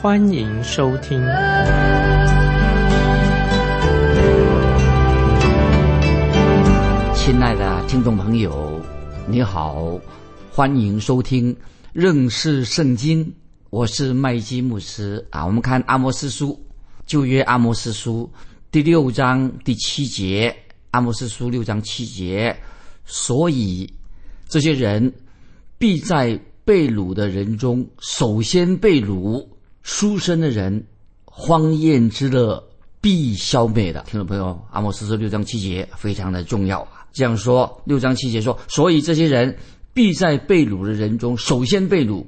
欢迎收听。亲爱的听众朋友，你好，欢迎收听。认识圣经，我是麦基牧师啊。我们看阿摩斯书，旧约阿摩斯书第六章第七节，阿摩斯书六章七节。所以这些人必在被掳的人中首先被掳，书生的人荒宴之乐必消灭的。听众朋友，阿摩斯书六章七节非常的重要啊。这样说，六章七节说，所以这些人。必在被掳的人中首先被掳，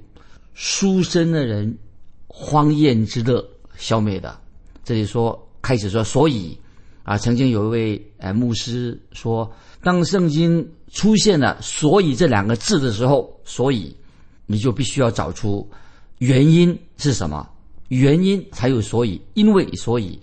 书生的人，荒宴之乐消灭的。这里说开始说，所以啊，曾经有一位呃牧师说，当圣经出现了“所以”这两个字的时候，所以你就必须要找出原因是什么，原因才有所以，因为所以，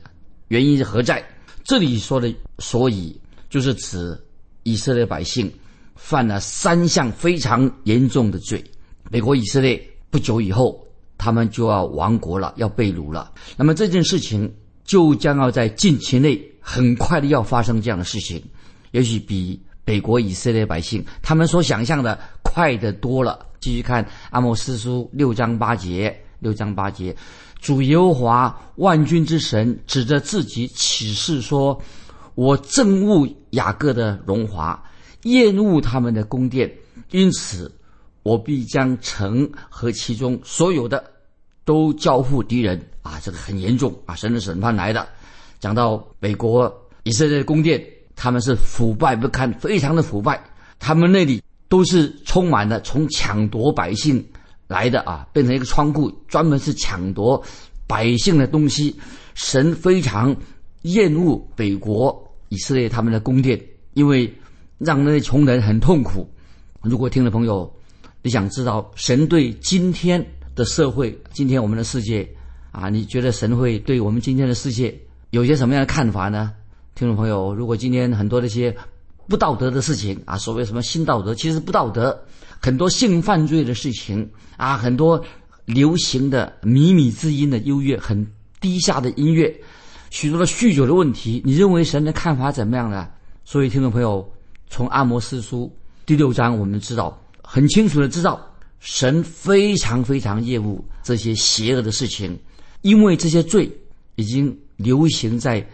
原因是何在？这里说的“所以”就是指以色列百姓。犯了三项非常严重的罪，美国以色列不久以后，他们就要亡国了，要被掳了。那么这件事情就将要在近期内很快的要发生这样的事情，也许比北国以色列百姓他们所想象的快得多了。继续看阿莫斯书六章八节，六章八节，主耶和华万军之神指着自己起誓说：“我憎恶雅各的荣华。”厌恶他们的宫殿，因此我必将城和其中所有的都交付敌人啊！这个很严重啊！神的审判来的。讲到美国以色列的宫殿，他们是腐败不堪，非常的腐败。他们那里都是充满了从抢夺百姓来的啊，变成一个仓库，专门是抢夺百姓的东西。神非常厌恶北国以色列他们的宫殿，因为。让那些穷人很痛苦。如果听的朋友，你想知道神对今天的社会、今天我们的世界啊，你觉得神会对我们今天的世界有些什么样的看法呢？听众朋友，如果今天很多那些不道德的事情啊，所谓什么新道德，其实不道德，很多性犯罪的事情啊，很多流行的靡靡之音的优越、很低下的音乐，许多的酗酒的问题，你认为神的看法怎么样呢？所以，听众朋友。从阿摩斯书第六章，我们知道很清楚的知道，神非常非常厌恶这些邪恶的事情，因为这些罪已经流行在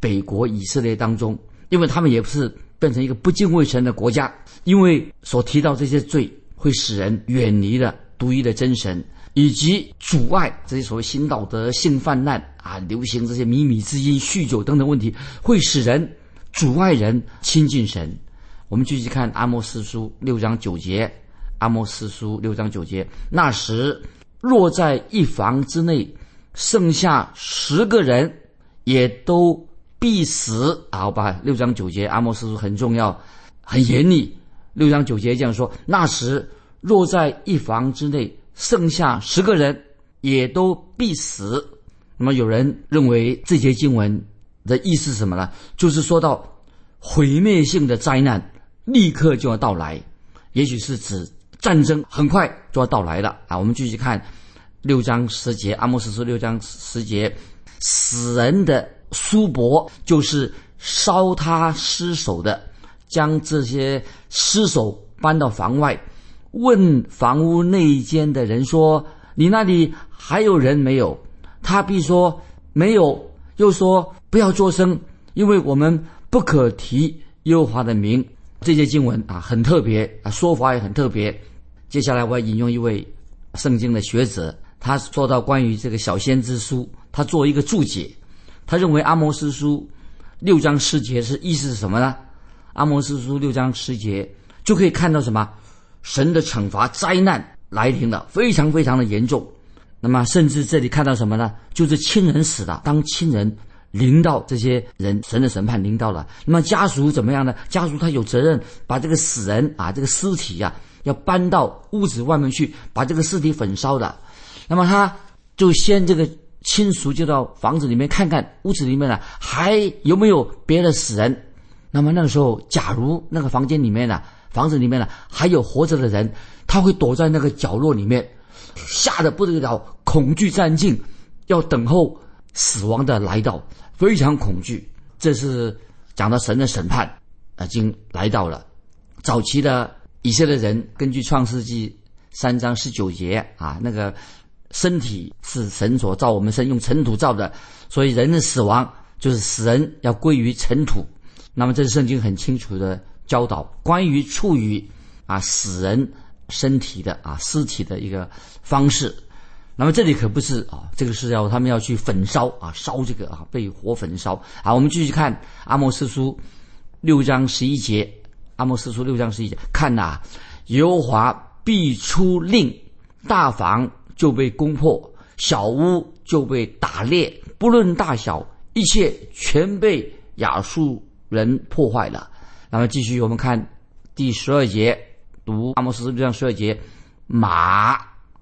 北国以色列当中，因为他们也不是变成一个不敬畏神的国家，因为所提到这些罪会使人远离了独一的真神，以及阻碍这些所谓新道德、性泛滥啊，流行这些靡靡之音、酗酒等等问题，会使人阻碍人亲近神。我们继续看阿摩斯书六章九节，阿摩斯书六章九节，那时若在一房之内剩下十个人，也都必死。好吧，六章九节，阿摩斯书很重要，很严厉。六章九节这样说：那时若在一房之内剩下十个人，也都必死。那么有人认为这节经文的意思是什么呢？就是说到毁灭性的灾难。立刻就要到来，也许是指战争很快就要到来了啊！我们继续看六章十节，阿莫斯书六章十节，死人的叔伯就是烧他尸首的，将这些尸首搬到房外，问房屋内间的人说：“你那里还有人没有？”他必说：“没有。”又说：“不要作声，因为我们不可提耶和华的名。”这些经文啊很特别啊，说法也很特别。接下来我要引用一位圣经的学者，他说到关于这个小先知书，他做一个注解。他认为阿摩斯书六章十节是意思是什么呢？阿摩斯书六章十节就可以看到什么？神的惩罚灾难来临了，非常非常的严重。那么甚至这里看到什么呢？就是亲人死了，当亲人临到这些人，神的审判临到了，那么家属怎么样呢？家属他有责任把这个死人啊，这个尸体呀，要搬到屋子外面去，把这个尸体焚烧的。那么他就先这个亲属就到房子里面看看屋子里面呢还有没有别的死人。那么那个时候，假如那个房间里面呢，房子里面呢还有活着的人，他会躲在那个角落里面，吓得不得了，恐惧战境，要等候死亡的来到，非常恐惧。这是讲到神的审判已经来到了。早期的以色列人根据创世纪三章十九节啊，那个。身体是神所造，我们身用尘土造的，所以人的死亡就是死人要归于尘土。那么这是圣经很清楚的教导，关于处于啊死人身体的啊尸体的一个方式。那么这里可不是啊，这个是要他们要去焚烧啊，烧这个啊被火焚烧。好，我们继续看阿摩斯书六章十一节，阿摩斯书六章十一节，看呐，耶和华必出令，大房。就被攻破，小屋就被打裂，不论大小，一切全被亚述人破坏了。那么继续，我们看第十二节，读阿摩斯这样十二节：马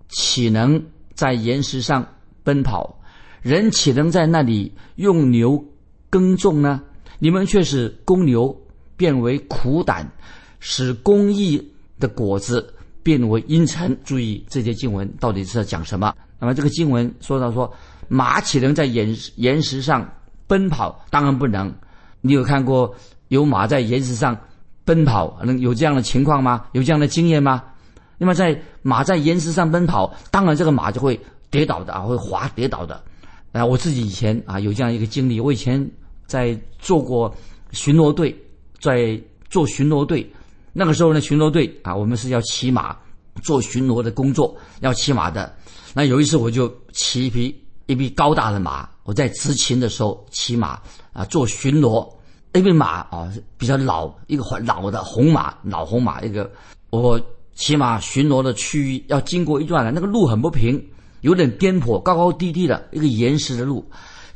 岂能在岩石上奔跑？人岂能在那里用牛耕种呢？你们却使公牛变为苦胆，使公义的果子。变为阴沉。注意这些经文到底是在讲什么？那么这个经文说到说，马岂能在岩岩石上奔跑？当然不能。你有看过有马在岩石上奔跑，能有这样的情况吗？有这样的经验吗？那么在马在岩石上奔跑，当然这个马就会跌倒的啊，会滑跌倒的。啊，我自己以前啊有这样一个经历，我以前在做过巡逻队，在做巡逻队。那个时候呢，巡逻队啊，我们是要骑马做巡逻的工作，要骑马的。那有一次，我就骑一匹一匹高大的马，我在执勤的时候骑马啊，做巡逻。那匹马啊比较老，一个老的红马，老红马一个。我骑马巡逻的区域要经过一段那个路很不平，有点颠簸，高高低低的一个岩石的路。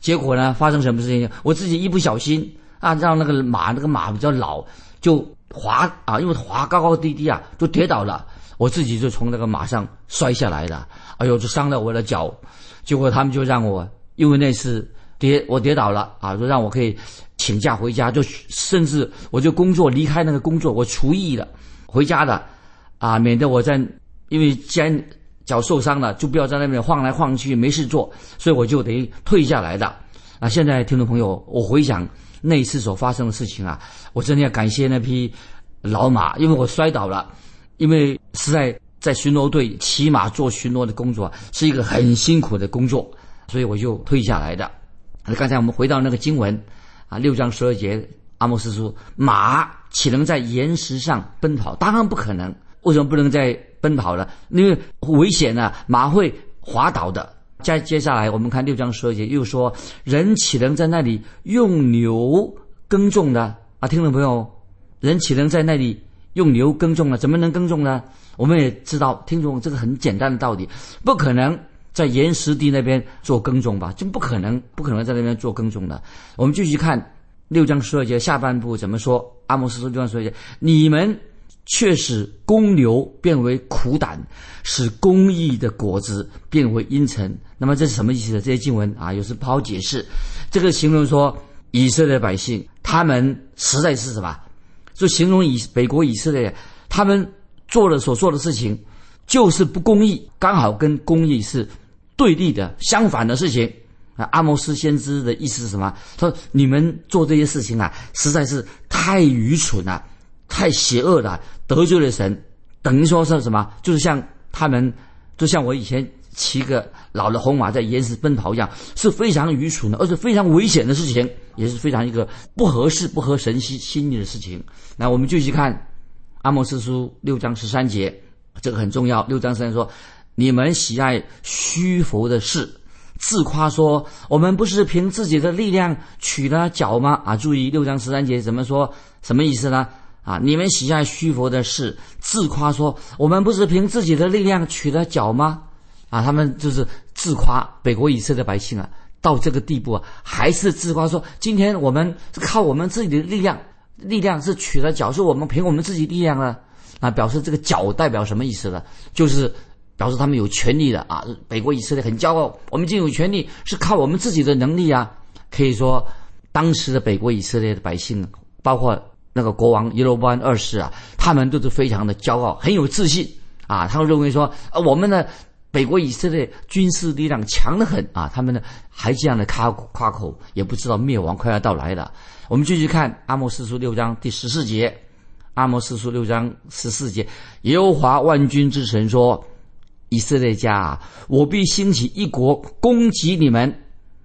结果呢，发生什么事情？我自己一不小心啊，让那个马，那个马比较老，就。滑啊，因为滑高高低低啊，就跌倒了。我自己就从那个马上摔下来了，哎呦，就伤了我的脚。结果他们就让我，因为那次跌我跌倒了啊，就让我可以请假回家，就甚至我就工作离开那个工作，我厨艺了回家的啊，免得我在因为既然脚受伤了，就不要在那边晃来晃去没事做，所以我就得退下来的。啊，现在听众朋友，我回想。那一次所发生的事情啊，我真的要感谢那匹老马，因为我摔倒了，因为实在在巡逻队骑马做巡逻的工作是一个很辛苦的工作，所以我就退下来的。刚才我们回到那个经文啊，六章十二节，阿莫斯说：“马岂能在岩石上奔跑？当然不可能。为什么不能在奔跑呢？因为危险呢，马会滑倒的。”接接下来，我们看六章十二节，又说人岂能在那里用牛耕种呢？啊，听众朋友，人岂能在那里用牛耕种呢？怎么能耕种呢？我们也知道，听众这个很简单的道理，不可能在岩石地那边做耕种吧？就不可能，不可能在那边做耕种的。我们继续看六章十二节下半部怎么说？阿摩斯说六章十二节，你们。却使公牛变为苦胆，使公义的果子变为阴沉。那么这是什么意思呢？这些经文啊，有时不好解释。这个形容说以色列百姓，他们实在是什么？就形容以北国以色列，他们做的所做的事情，就是不公义，刚好跟公义是对立的、相反的事情。啊，阿摩斯先知的意思是什么？他说你们做这些事情啊，实在是太愚蠢了。太邪恶了，得罪了神，等于说是什么？就是像他们，就像我以前骑个老的红马在岩石奔跑一样，是非常愚蠢的，而且非常危险的事情，也是非常一个不合适、不合神心心意的事情。那我们继续看《阿摩斯书》六章十三节，这个很重要。六章十三说：“你们喜爱虚浮的事，自夸说我们不是凭自己的力量取了脚吗？”啊，注意六章十三节怎么说？什么意思呢？啊！你们喜爱虚浮的事，自夸说我们不是凭自己的力量取得脚吗？啊！他们就是自夸北国以色列百姓啊，到这个地步啊，还是自夸说，今天我们是靠我们自己的力量，力量是取了脚，是我们凭我们自己力量啊，啊，表示这个脚代表什么意思呢？就是表示他们有权利的啊，北国以色列很骄傲，我们就有权利，是靠我们自己的能力啊。可以说，当时的北国以色列的百姓，包括那个国王耶罗波安二世啊，他们都是非常的骄傲，很有自信啊，他们认为说，呃，我们的。北国以色列军事力量强得很啊！他们呢还这样的夸夸口，也不知道灭亡快要到来了。我们继续看阿摩斯书六章第十四节，阿摩斯书六章十四节，耶和华万军之神说：“以色列家，我必兴起一国攻击你们，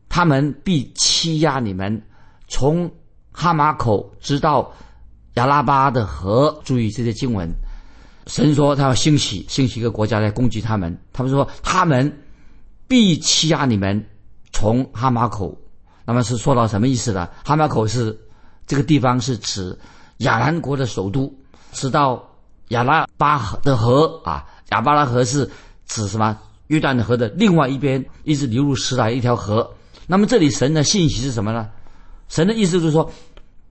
他们必欺压你们，从哈马口直到亚拉巴的河。”注意这些经文。神说他要兴起，兴起一个国家来攻击他们。他们说他们必欺压你们，从哈马口。那么是说到什么意思呢？哈马口是这个地方是指亚兰国的首都，直到亚拉巴的河啊，亚巴拉河是指什么？约旦河的另外一边，一直流入石来一条河。那么这里神的信息是什么呢？神的意思就是说，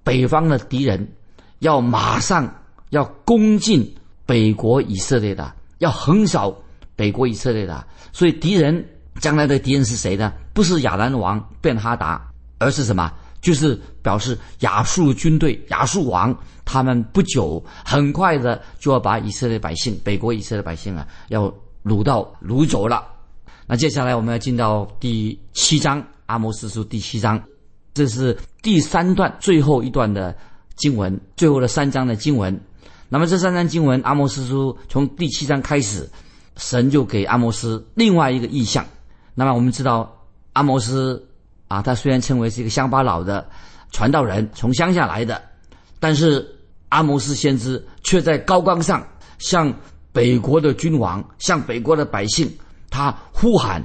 北方的敌人要马上要攻进。北国以色列的要横扫北国以色列的，所以敌人将来的敌人是谁呢？不是亚兰王便哈达，而是什么？就是表示亚述军队、亚述王，他们不久很快的就要把以色列百姓、北国以色列百姓啊，要掳到掳走了。那接下来我们要进到第七章《阿摩斯书》第七章，这是第三段最后一段的经文，最后的三章的经文。那么这三章经文，阿摩斯书从第七章开始，神就给阿摩斯另外一个意象。那么我们知道，阿摩斯啊，他虽然称为是一个乡巴佬的传道人，从乡下来的，但是阿摩斯先知却在高岗上向北国的君王、向北国的百姓，他呼喊，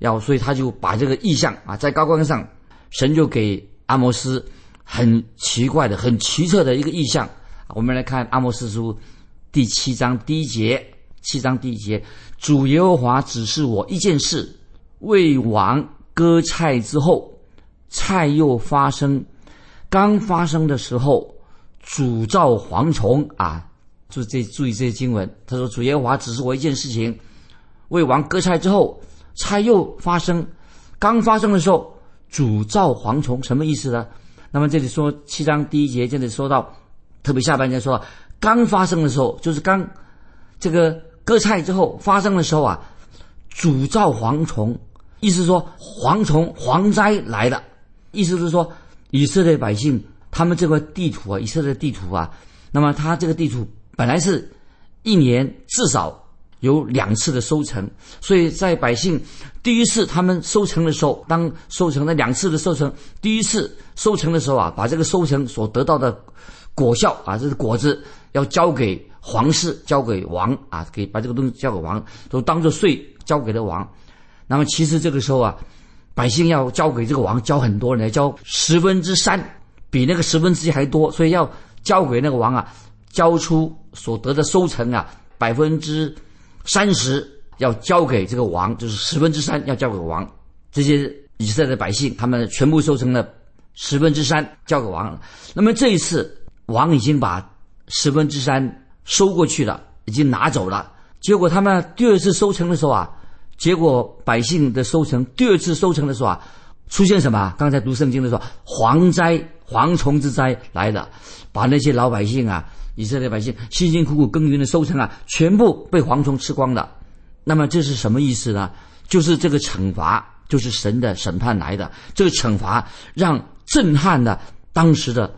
要所以他就把这个意象啊，在高岗上，神就给阿摩斯很奇怪的、很奇特的一个意象。我们来看《阿摩斯书》第七章第一节，七章第一节，主耶和华指示我一件事：为王割菜之后，菜又发生。刚发生的时候，主造蝗虫啊！注意这注意这些经文。他说：“主耶和华指示我一件事情：为王割菜之后，菜又发生。刚发生的时候，主造蝗虫，什么意思呢？那么这里说七章第一节，这里说到。特别下半节说，刚发生的时候，就是刚这个割菜之后发生的时候啊，主造蝗虫，意思说蝗虫蝗灾来了，意思是说以色列百姓他们这块地图啊，以色列地图啊，那么他这个地图本来是一年至少有两次的收成，所以在百姓第一次他们收成的时候，当收成的两次的收成，第一次收成的时候啊，把这个收成所得到的。果效啊，这是果子要交给皇室，交给王啊，给把这个东西交给王，都当做税交给了王。那么其实这个时候啊，百姓要交给这个王，交很多人，交十分之三，比那个十分之一还多，所以要交给那个王啊，交出所得的收成啊，百分之三十要交给这个王，就是十分之三要交给王。这些以色列的百姓，他们全部收成了十分之三交给王。那么这一次。王已经把十分之三收过去了，已经拿走了。结果他们第二次收成的时候啊，结果百姓的收成，第二次收成的时候啊，出现什么？刚才读圣经的时候，蝗灾、蝗虫之灾来了，把那些老百姓啊，以色列百姓辛辛苦苦耕耘的收成啊，全部被蝗虫吃光了。那么这是什么意思呢？就是这个惩罚，就是神的审判来的。这个惩罚让震撼了当时的。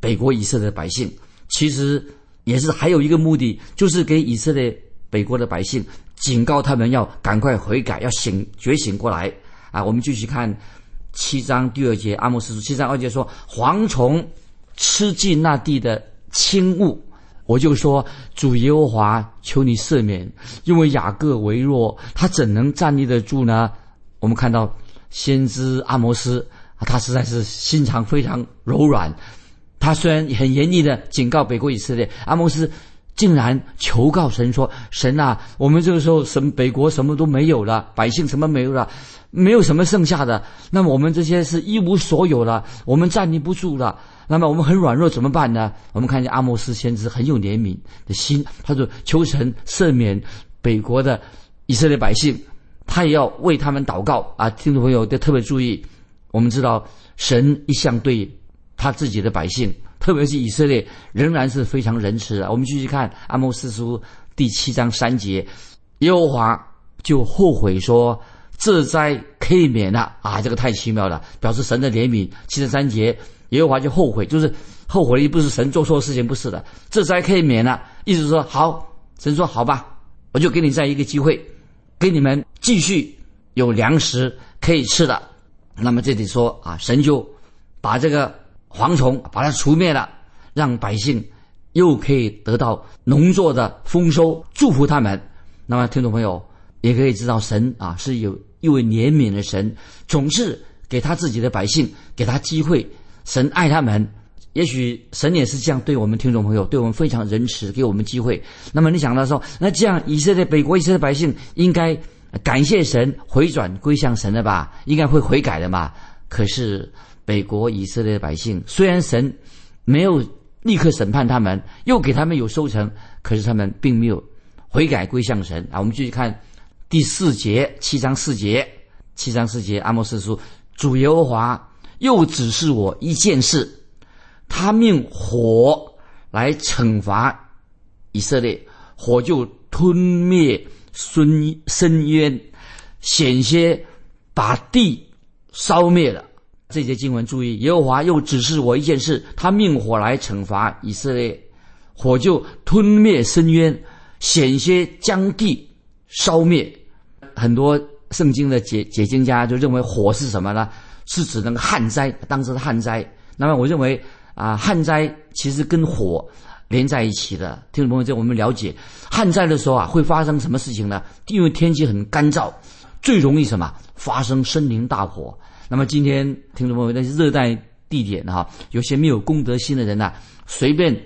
北国以色列的百姓，其实也是还有一个目的，就是给以色列北国的百姓警告他们要赶快悔改，要醒觉醒过来啊！我们继续看七章第二节，阿莫斯书七章二节说：“蝗虫吃尽那地的轻物，我就说主耶和华，求你赦免，因为雅各为弱，他怎能站立得住呢？”我们看到先知阿摩斯啊，他实在是心肠非常柔软。他虽然很严厉的警告北国以色列，阿摩斯竟然求告神说：“神啊，我们这个时候什么北国什么都没有了，百姓什么没有了，没有什么剩下的。那么我们这些是一无所有了，我们站立不住了。那么我们很软弱，怎么办呢？我们看见阿摩斯先知很有怜悯的心，他说求神赦免北国的以色列百姓，他也要为他们祷告啊！听众朋友都特别注意，我们知道神一向对他自己的百姓。”特别是以色列仍然是非常仁慈的。我们继续看阿摩斯书第七章三节，耶和华就后悔说：“这灾可以免了啊！”这个太奇妙了，表示神的怜悯。七十三节，耶和华就后悔，就是后悔的不是神做错事情，不是的，这灾可以免了。意思说，好，神说好吧，我就给你再一个机会，给你们继续有粮食可以吃的。那么这里说啊，神就把这个。蝗虫把它除灭了，让百姓又可以得到农作的丰收，祝福他们。那么，听众朋友也可以知道，神啊是有一位怜悯的神，总是给他自己的百姓给他机会。神爱他们，也许神也是这样对我们听众朋友，对我们非常仁慈，给我们机会。那么，你想到说，那这样以色列北国以色列百姓应该感谢神，回转归向神的吧？应该会悔改的嘛？可是。北国以色列的百姓，虽然神没有立刻审判他们，又给他们有收成，可是他们并没有悔改归向神啊。我们继续看第四节，七章四节，七章四节，阿莫斯书，主耶和华又指示我一件事，他命火来惩罚以色列，火就吞灭深深渊，险些把地烧灭了。这节经文注意，耶和华又指示我一件事，他命火来惩罚以色列，火就吞灭深渊，险些将地烧灭。很多圣经的解解经家就认为火是什么呢？是指那个旱灾，当时的旱灾。那么我认为啊，旱灾其实跟火连在一起的。听众朋友，这我们了解，旱灾的时候啊，会发生什么事情呢？因为天气很干燥，最容易什么发生森林大火。那么今天听众朋友，那些热带地点哈，有些没有公德心的人呐，随便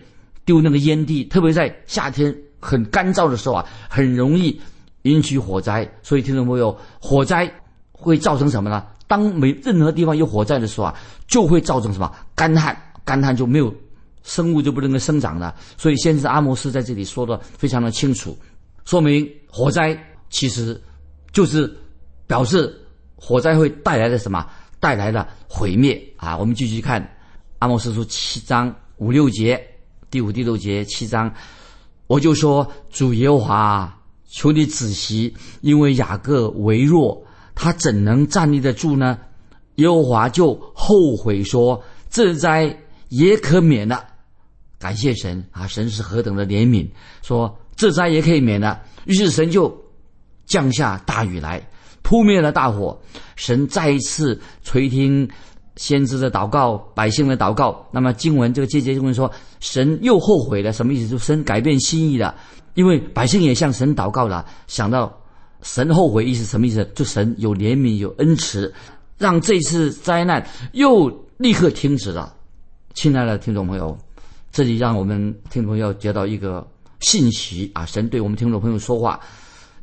丢那个烟蒂，特别在夏天很干燥的时候啊，很容易引起火灾。所以听众朋友，火灾会造成什么呢？当没任何地方有火灾的时候啊，就会造成什么干旱？干旱就没有生物就不能够生长了。所以先知阿摩斯在这里说的非常的清楚，说明火灾其实就是表示。火灾会带来的什么？带来的毁灭啊！我们继续看《阿莫斯书》七章五六节，第五、第六节七章，我就说：主耶和华，求你仔细，因为雅各为弱，他怎能站立得住呢？耶和华就后悔说：这灾也可免了。感谢神啊！神是何等的怜悯，说这灾也可以免了。于是神就降下大雨来。扑灭了大火，神再一次垂听先知的祷告，百姓的祷告。那么经文这个节节经文说，神又后悔了，什么意思？就神改变心意了，因为百姓也向神祷告了，想到神后悔意思什么意思？就神有怜悯有恩慈，让这次灾难又立刻停止了。亲爱的听众朋友，这里让我们听众朋友接到一个信息啊，神对我们听众朋友说话。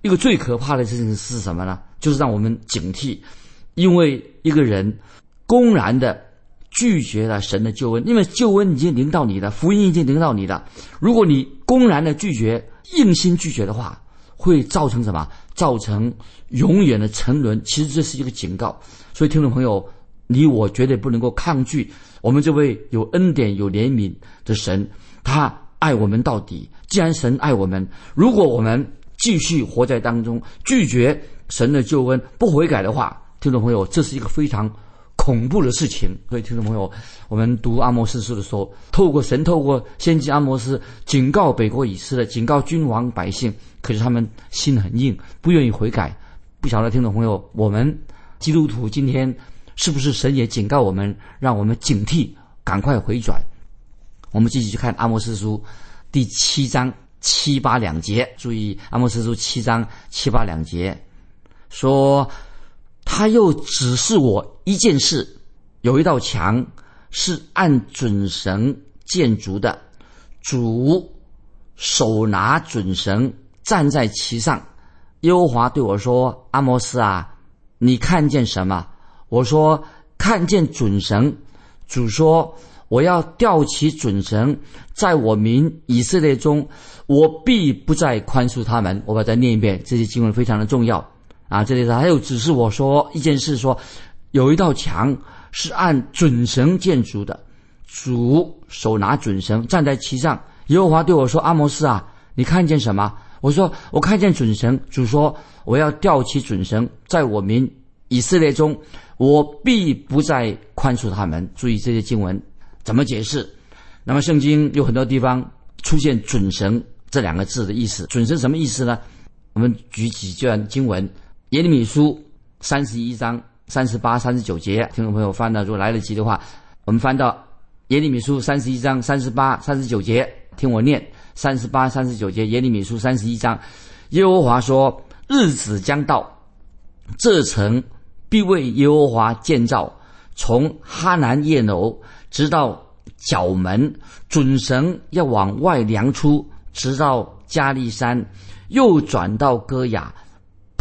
一个最可怕的事情是什么呢？就是让我们警惕，因为一个人公然的拒绝了神的救恩，因为救恩已经临到你了，福音已经临到你了。如果你公然的拒绝、硬心拒绝的话，会造成什么？造成永远的沉沦。其实这是一个警告。所以，听众朋友，你我绝对不能够抗拒我们这位有恩典、有怜悯的神，他爱我们到底。既然神爱我们，如果我们继续活在当中，拒绝神的救恩，不悔改的话，听众朋友，这是一个非常恐怖的事情。所以，听众朋友，我们读阿摩斯书的时候，透过神，透过先知阿摩斯警告北国以色列，警告君王百姓，可是他们心很硬，不愿意悔改。不晓得听众朋友，我们基督徒今天是不是神也警告我们，让我们警惕，赶快回转？我们继续去看阿摩斯书第七章。七八两节，注意阿莫斯书七章七八两节，说他又指示我一件事：有一道墙是按准绳建筑的，主手拿准绳站在其上。耶和华对我说：“阿摩斯啊，你看见什么？”我说：“看见准绳。”主说：“我要吊起准绳，在我民以色列中，我必不再宽恕他们。”我把它念一遍，这些经文非常的重要啊！这里头还有指示我说一件事：说有一道墙是按准绳建筑的，主手拿准绳站在其上。耶和华对我说：“阿摩斯啊，你看见什么？”我说：“我看见准绳。”主说：“我要吊起准绳，在我民以色列中，我必不再宽恕他们。”注意这些经文怎么解释？那么圣经有很多地方出现“准绳”这两个字的意思。准绳什么意思呢？我们举几段经文：耶利米书三十一章三十八、三十九节。听众朋友翻到，如果来得及的话，我们翻到耶利米书三十一章三十八、三十九节，听我念。三十八、三十九节，耶利米书三十一章，耶和华说：“日子将到，这城必为耶和华建造，从哈南叶楼直到角门，准绳要往外量出，直到加利山，又转到戈雅，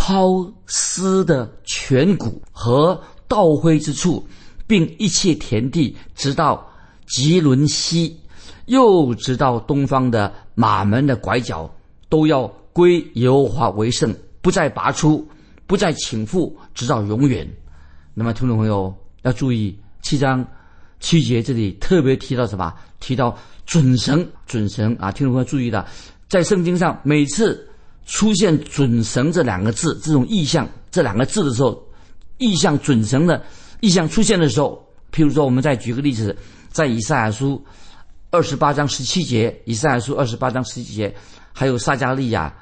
抛尸的颧骨和倒灰之处，并一切田地，直到吉伦西。”又直到东方的马门的拐角，都要归耶和华为圣，不再拔出，不再倾覆，直到永远。那么，听众朋友要注意，七章七节这里特别提到什么？提到准绳，准绳啊！听众朋友注意的，在圣经上每次出现“准绳”这两个字，这种意象这两个字的时候，意象准绳的意象出现的时候，譬如说，我们再举个例子，在以赛亚书。二十八章十七节，以赛亚书二十八章十七节，还有撒加利亚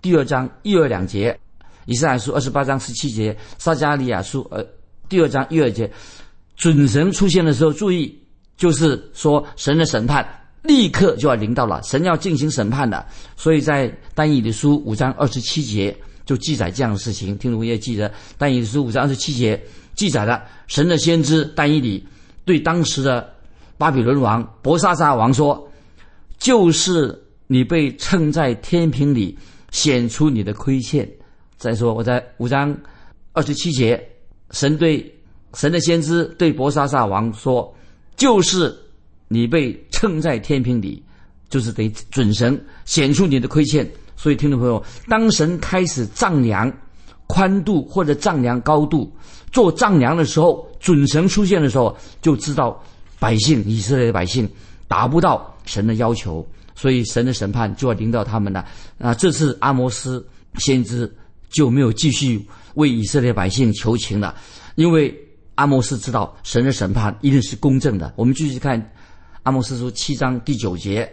第二章一二两节，以赛亚书二十八章十七节，撒加利亚书呃第二章一二节，准神出现的时候，注意就是说神的审判立刻就要临到了，神要进行审判的，所以在单以的书五章二十七节就记载这样的事情，听众也记得单以的书五章二十七节记载了神的先知单以里对当时的。巴比伦王伯沙撒王说：“就是你被称在天平里，显出你的亏欠。”再说，我在五章二十七节，神对神的先知对伯沙撒王说：“就是你被称在天平里，就是得准神显出你的亏欠。”所以，听众朋友，当神开始丈量宽度或者丈量高度做丈量的时候，准神出现的时候，就知道。百姓以色列的百姓达不到神的要求，所以神的审判就要临到他们了。啊，这次阿摩斯先知就没有继续为以色列百姓求情了，因为阿摩斯知道神的审判一定是公正的。我们继续看阿摩斯书七章第九节，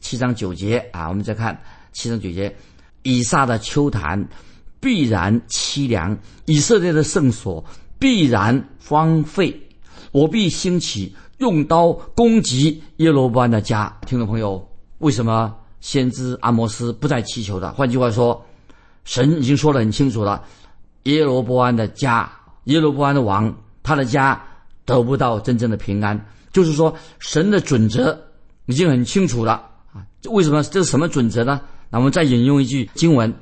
七章九节啊，我们再看七章九节，以撒的秋坛必然凄凉，以色列的圣所必然荒废，我必兴起。用刀攻击耶罗波安的家，听众朋友，为什么先知阿摩斯不再祈求的？换句话说，神已经说得很清楚了，耶罗波安的家，耶罗波安的王，他的家得不到真正的平安。就是说，神的准则已经很清楚了啊！为什么这是什么准则呢？那我们再引用一句经文，《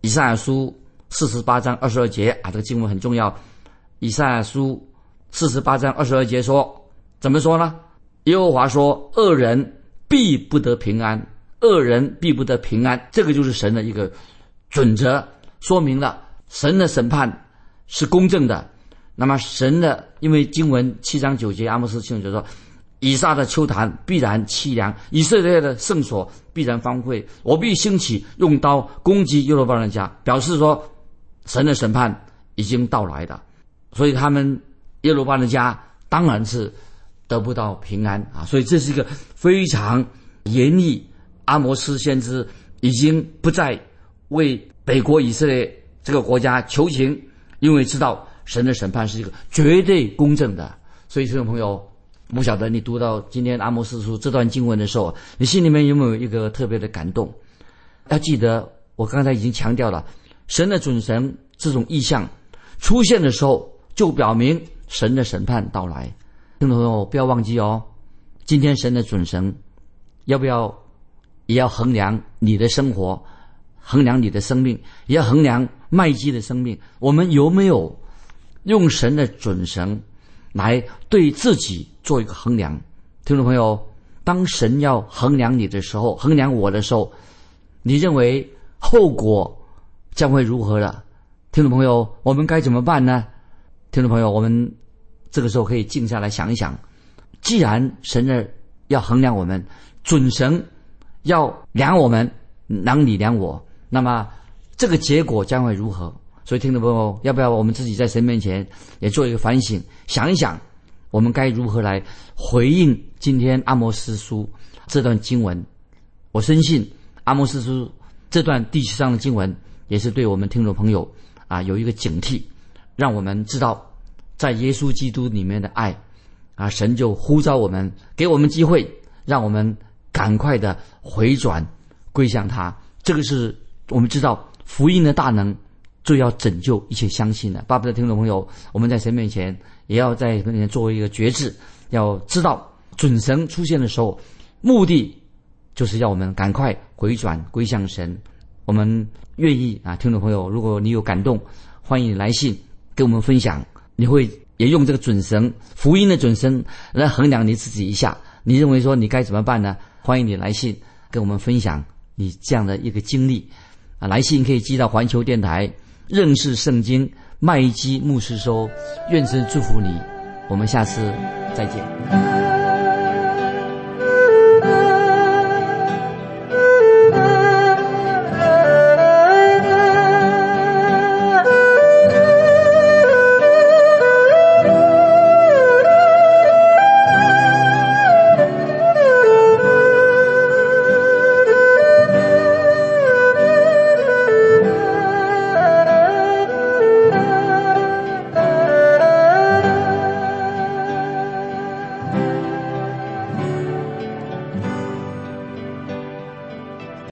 以赛亚书》四十八章二十二节啊，这个经文很重要，《以赛亚书》四十八章二十二节说。怎么说呢？耶和华说：“恶人必不得平安，恶人必不得平安。”这个就是神的一个准则，说明了神的审判是公正的。那么神的，因为经文七章九节，阿摩斯清楚说：“以撒的秋坛必然凄凉，以色列的圣所必然荒废。我必兴起，用刀攻击耶罗波人家，表示说神的审判已经到来的。所以他们耶罗波人家当然是。”得不到平安啊！所以这是一个非常严厉。阿摩斯先知已经不再为北国以色列这个国家求情，因为知道神的审判是一个绝对公正的。所以，听众朋友，不晓得你读到今天阿摩斯书这段经文的时候，你心里面有没有一个特别的感动？要记得，我刚才已经强调了，神的准神这种意象出现的时候，就表明神的审判到来。听众朋友，不要忘记哦，今天神的准神要不要也要衡量你的生活，衡量你的生命，也要衡量麦基的生命。我们有没有用神的准绳来对自己做一个衡量？听众朋友，当神要衡量你的时候，衡量我的时候，你认为后果将会如何了？听众朋友，我们该怎么办呢？听众朋友，我们这个时候可以静下来想一想。既然神的要衡量我们，准绳要量我们，量你量我，那么这个结果将会如何？所以，听众朋友，要不要我们自己在神面前也做一个反省，想一想，我们该如何来回应今天阿摩斯书这段经文？我深信阿摩斯书这段第七章的经文，也是对我们听众朋友啊有一个警惕，让我们知道在耶稣基督里面的爱。啊！神就呼召我们，给我们机会，让我们赶快的回转归向他。这个是我们知道福音的大能，就要拯救一切相信的。巴不得听众朋友，我们在神面前也要在面前作为一个决志，要知道准神出现的时候，目的就是要我们赶快回转归向神。我们愿意啊，听众朋友，如果你有感动，欢迎你来信跟我们分享，你会。也用这个准绳，福音的准绳来衡量你自己一下。你认为说你该怎么办呢？欢迎你来信跟我们分享你这样的一个经历。啊，来信可以寄到环球电台认识圣经麦基牧师说。愿神祝福你，我们下次再见。